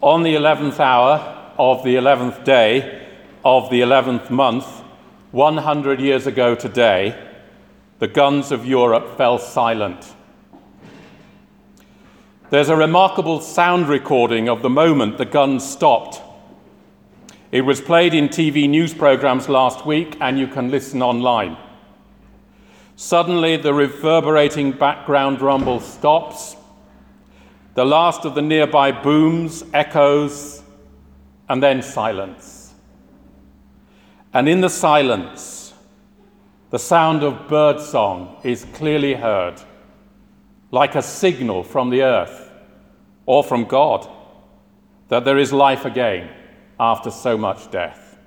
On the 11th hour of the 11th day of the 11th month, 100 years ago today, the guns of Europe fell silent. There's a remarkable sound recording of the moment the guns stopped. It was played in TV news programs last week, and you can listen online. Suddenly, the reverberating background rumble stops. The last of the nearby booms echoes, and then silence. And in the silence, the sound of birdsong is clearly heard, like a signal from the earth or from God that there is life again after so much death.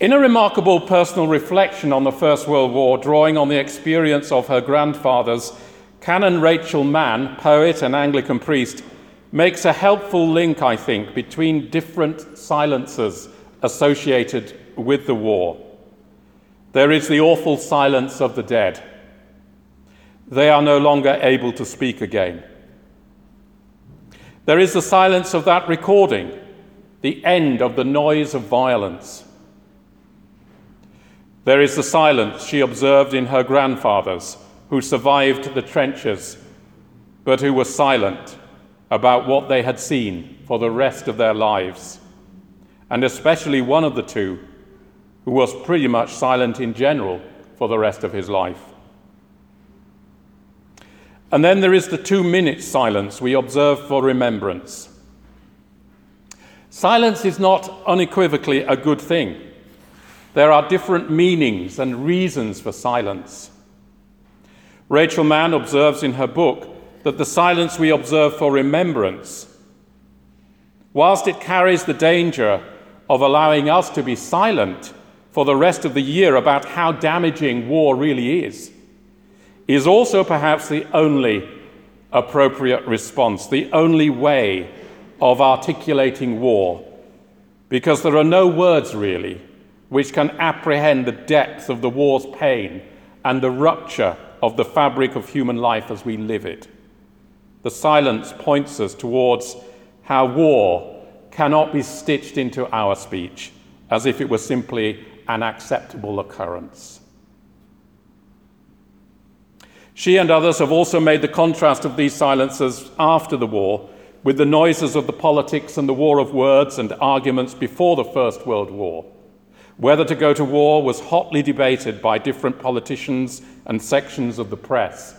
In a remarkable personal reflection on the First World War, drawing on the experience of her grandfathers, Canon Rachel Mann, poet and Anglican priest, makes a helpful link, I think, between different silences associated with the war. There is the awful silence of the dead. They are no longer able to speak again. There is the silence of that recording, the end of the noise of violence. There is the silence she observed in her grandfathers who survived the trenches, but who were silent about what they had seen for the rest of their lives, and especially one of the two who was pretty much silent in general for the rest of his life. And then there is the two minute silence we observe for remembrance. Silence is not unequivocally a good thing. There are different meanings and reasons for silence. Rachel Mann observes in her book that the silence we observe for remembrance, whilst it carries the danger of allowing us to be silent for the rest of the year about how damaging war really is, is also perhaps the only appropriate response, the only way of articulating war, because there are no words really which can apprehend the depth of the war's pain and the rupture of the fabric of human life as we live it. The silence points us towards how war cannot be stitched into our speech as if it were simply an acceptable occurrence. She and others have also made the contrast of these silences after the war with the noises of the politics and the war of words and arguments before the First World War. Whether to go to war was hotly debated by different politicians and sections of the press.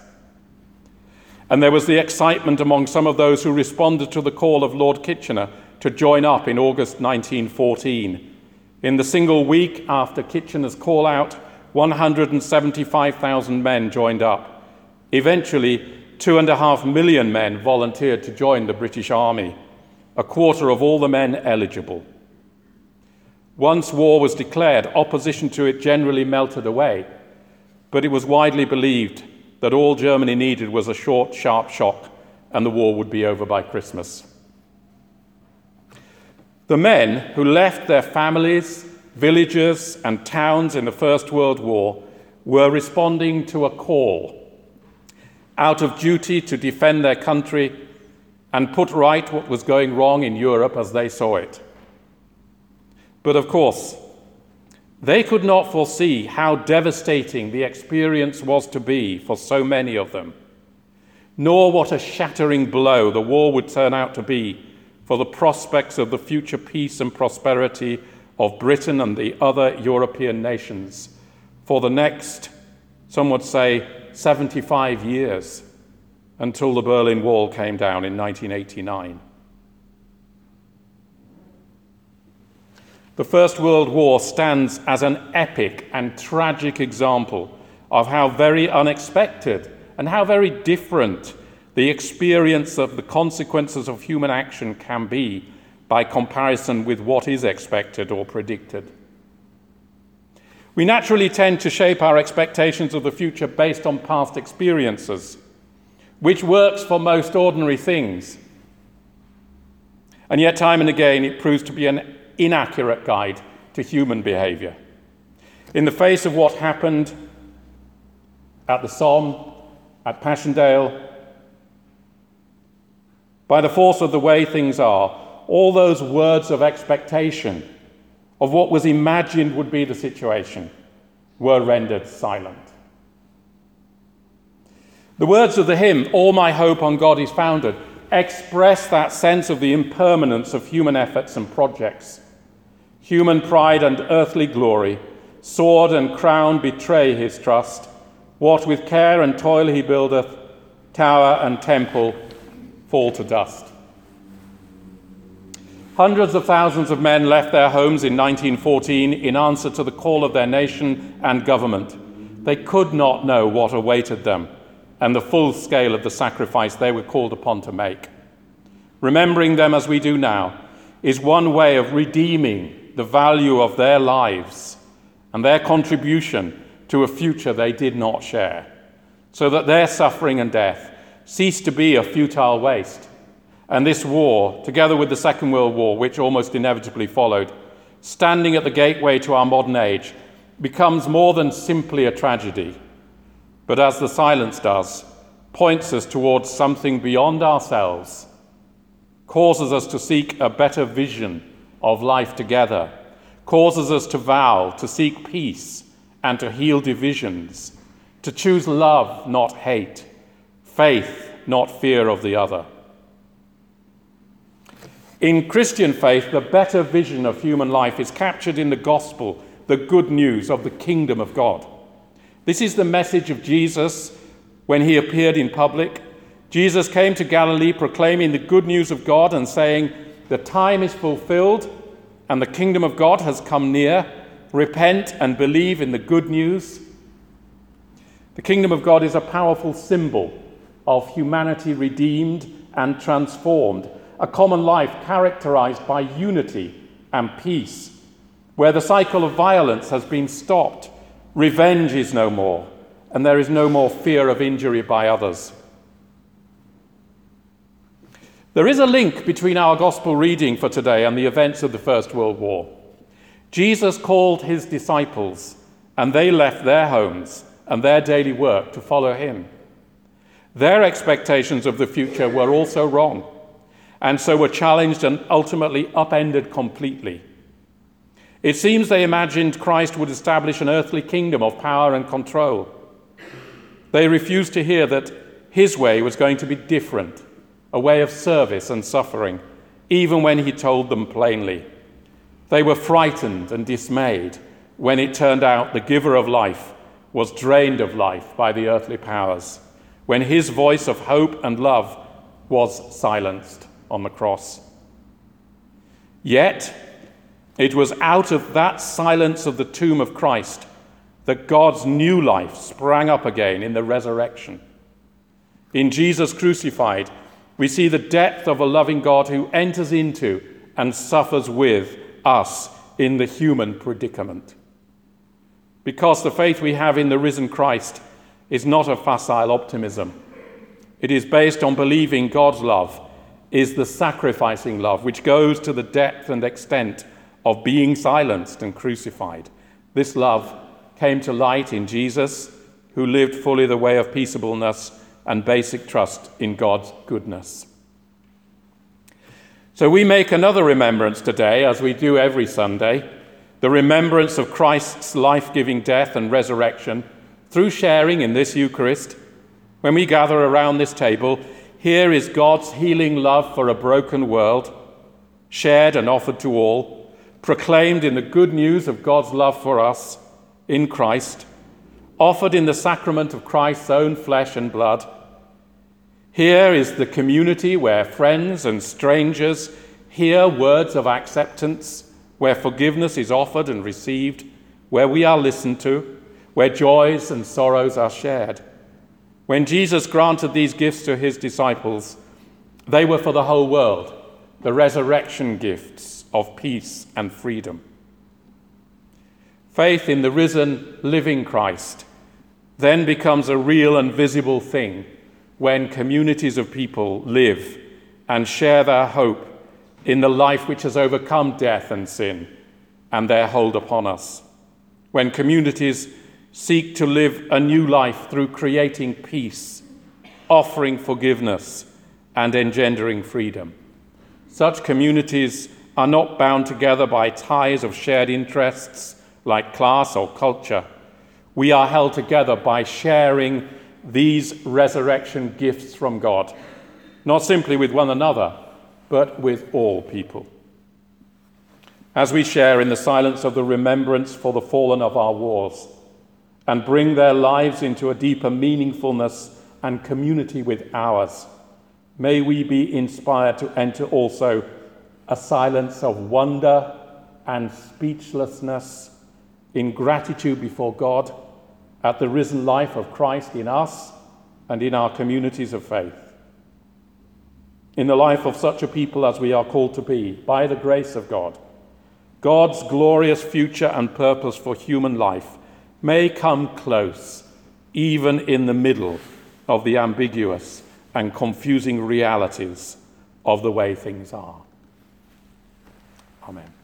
And there was the excitement among some of those who responded to the call of Lord Kitchener to join up in August 1914. In the single week after Kitchener's call out, 175,000 men joined up. Eventually, two and a half million men volunteered to join the British Army, a quarter of all the men eligible. Once war was declared, opposition to it generally melted away, but it was widely believed that all Germany needed was a short, sharp shock and the war would be over by Christmas. The men who left their families, villages, and towns in the First World War were responding to a call out of duty to defend their country and put right what was going wrong in Europe as they saw it. But of course, they could not foresee how devastating the experience was to be for so many of them, nor what a shattering blow the war would turn out to be for the prospects of the future peace and prosperity of Britain and the other European nations for the next, some would say, 75 years until the Berlin Wall came down in 1989. The First World War stands as an epic and tragic example of how very unexpected and how very different the experience of the consequences of human action can be by comparison with what is expected or predicted. We naturally tend to shape our expectations of the future based on past experiences, which works for most ordinary things. And yet, time and again, it proves to be an inaccurate guide to human behavior. In the face of what happened at the Somme, at Passchendaele, by the force of the way things are, all those words of expectation of what was imagined would be the situation were rendered silent. The words of the hymn, All My Hope on God is Founded, express that sense of the impermanence of human efforts and projects. Human pride and earthly glory, sword and crown betray his trust. What with care and toil he buildeth, tower and temple fall to dust. Hundreds of thousands of men left their homes in 1914 in answer to the call of their nation and government. They could not know what awaited them and the full scale of the sacrifice they were called upon to make. Remembering them as we do now is one way of redeeming the value of their lives and their contribution to a future they did not share, so that their suffering and death cease to be a futile waste. And this war, together with the Second World War, which almost inevitably followed, standing at the gateway to our modern age, becomes more than simply a tragedy, but as the silence does, points us towards something beyond ourselves, causes us to seek a better vision of life together, causes us to vow to seek peace and to heal divisions, to choose love, not hate, faith, not fear of the other. In Christian faith, the better vision of human life is captured in the gospel, the good news of the kingdom of God. This is the message of Jesus when he appeared in public. Jesus came to Galilee proclaiming the good news of God and saying, The time is fulfilled and the kingdom of God has come near. Repent and believe in the good news. The kingdom of God is a powerful symbol of humanity redeemed and transformed, a common life characterized by unity and peace, where the cycle of violence has been stopped, revenge is no more, and there is no more fear of injury by others. There is a link between our gospel reading for today and the events of the First World War. Jesus called his disciples, and they left their homes and their daily work to follow him. Their expectations of the future were also wrong, and so were challenged and ultimately upended completely. It seems they imagined Christ would establish an earthly kingdom of power and control. They refused to hear that his way was going to be different a way of service and suffering, even when he told them plainly. They were frightened and dismayed when it turned out the giver of life was drained of life by the earthly powers, when his voice of hope and love was silenced on the cross. Yet, it was out of that silence of the tomb of Christ that God's new life sprang up again in the resurrection. In Jesus crucified, we see the depth of a loving God who enters into and suffers with us in the human predicament. Because the faith we have in the risen Christ is not a facile optimism. It is based on believing God's love is the sacrificing love which goes to the depth and extent of being silenced and crucified. This love came to light in Jesus, who lived fully the way of peaceableness and basic trust in God's goodness. So we make another remembrance today, as we do every Sunday, the remembrance of Christ's life giving death and resurrection through sharing in this Eucharist. When we gather around this table, here is God's healing love for a broken world, shared and offered to all, proclaimed in the good news of God's love for us in Christ offered in the sacrament of Christ's own flesh and blood. Here is the community where friends and strangers hear words of acceptance, where forgiveness is offered and received, where we are listened to, where joys and sorrows are shared. When Jesus granted these gifts to his disciples, they were for the whole world, the resurrection gifts of peace and freedom. Faith in the risen, living Christ then becomes a real and visible thing when communities of people live and share their hope in the life which has overcome death and sin and their hold upon us. When communities seek to live a new life through creating peace, offering forgiveness, and engendering freedom. Such communities are not bound together by ties of shared interests like class or culture. We are held together by sharing these resurrection gifts from God, not simply with one another, but with all people. As we share in the silence of the remembrance for the fallen of our wars and bring their lives into a deeper meaningfulness and community with ours, may we be inspired to enter also a silence of wonder and speechlessness in gratitude before God at the risen life of Christ in us and in our communities of faith. In the life of such a people as we are called to be, by the grace of God, God's glorious future and purpose for human life may come close, even in the middle of the ambiguous and confusing realities of the way things are. Amen.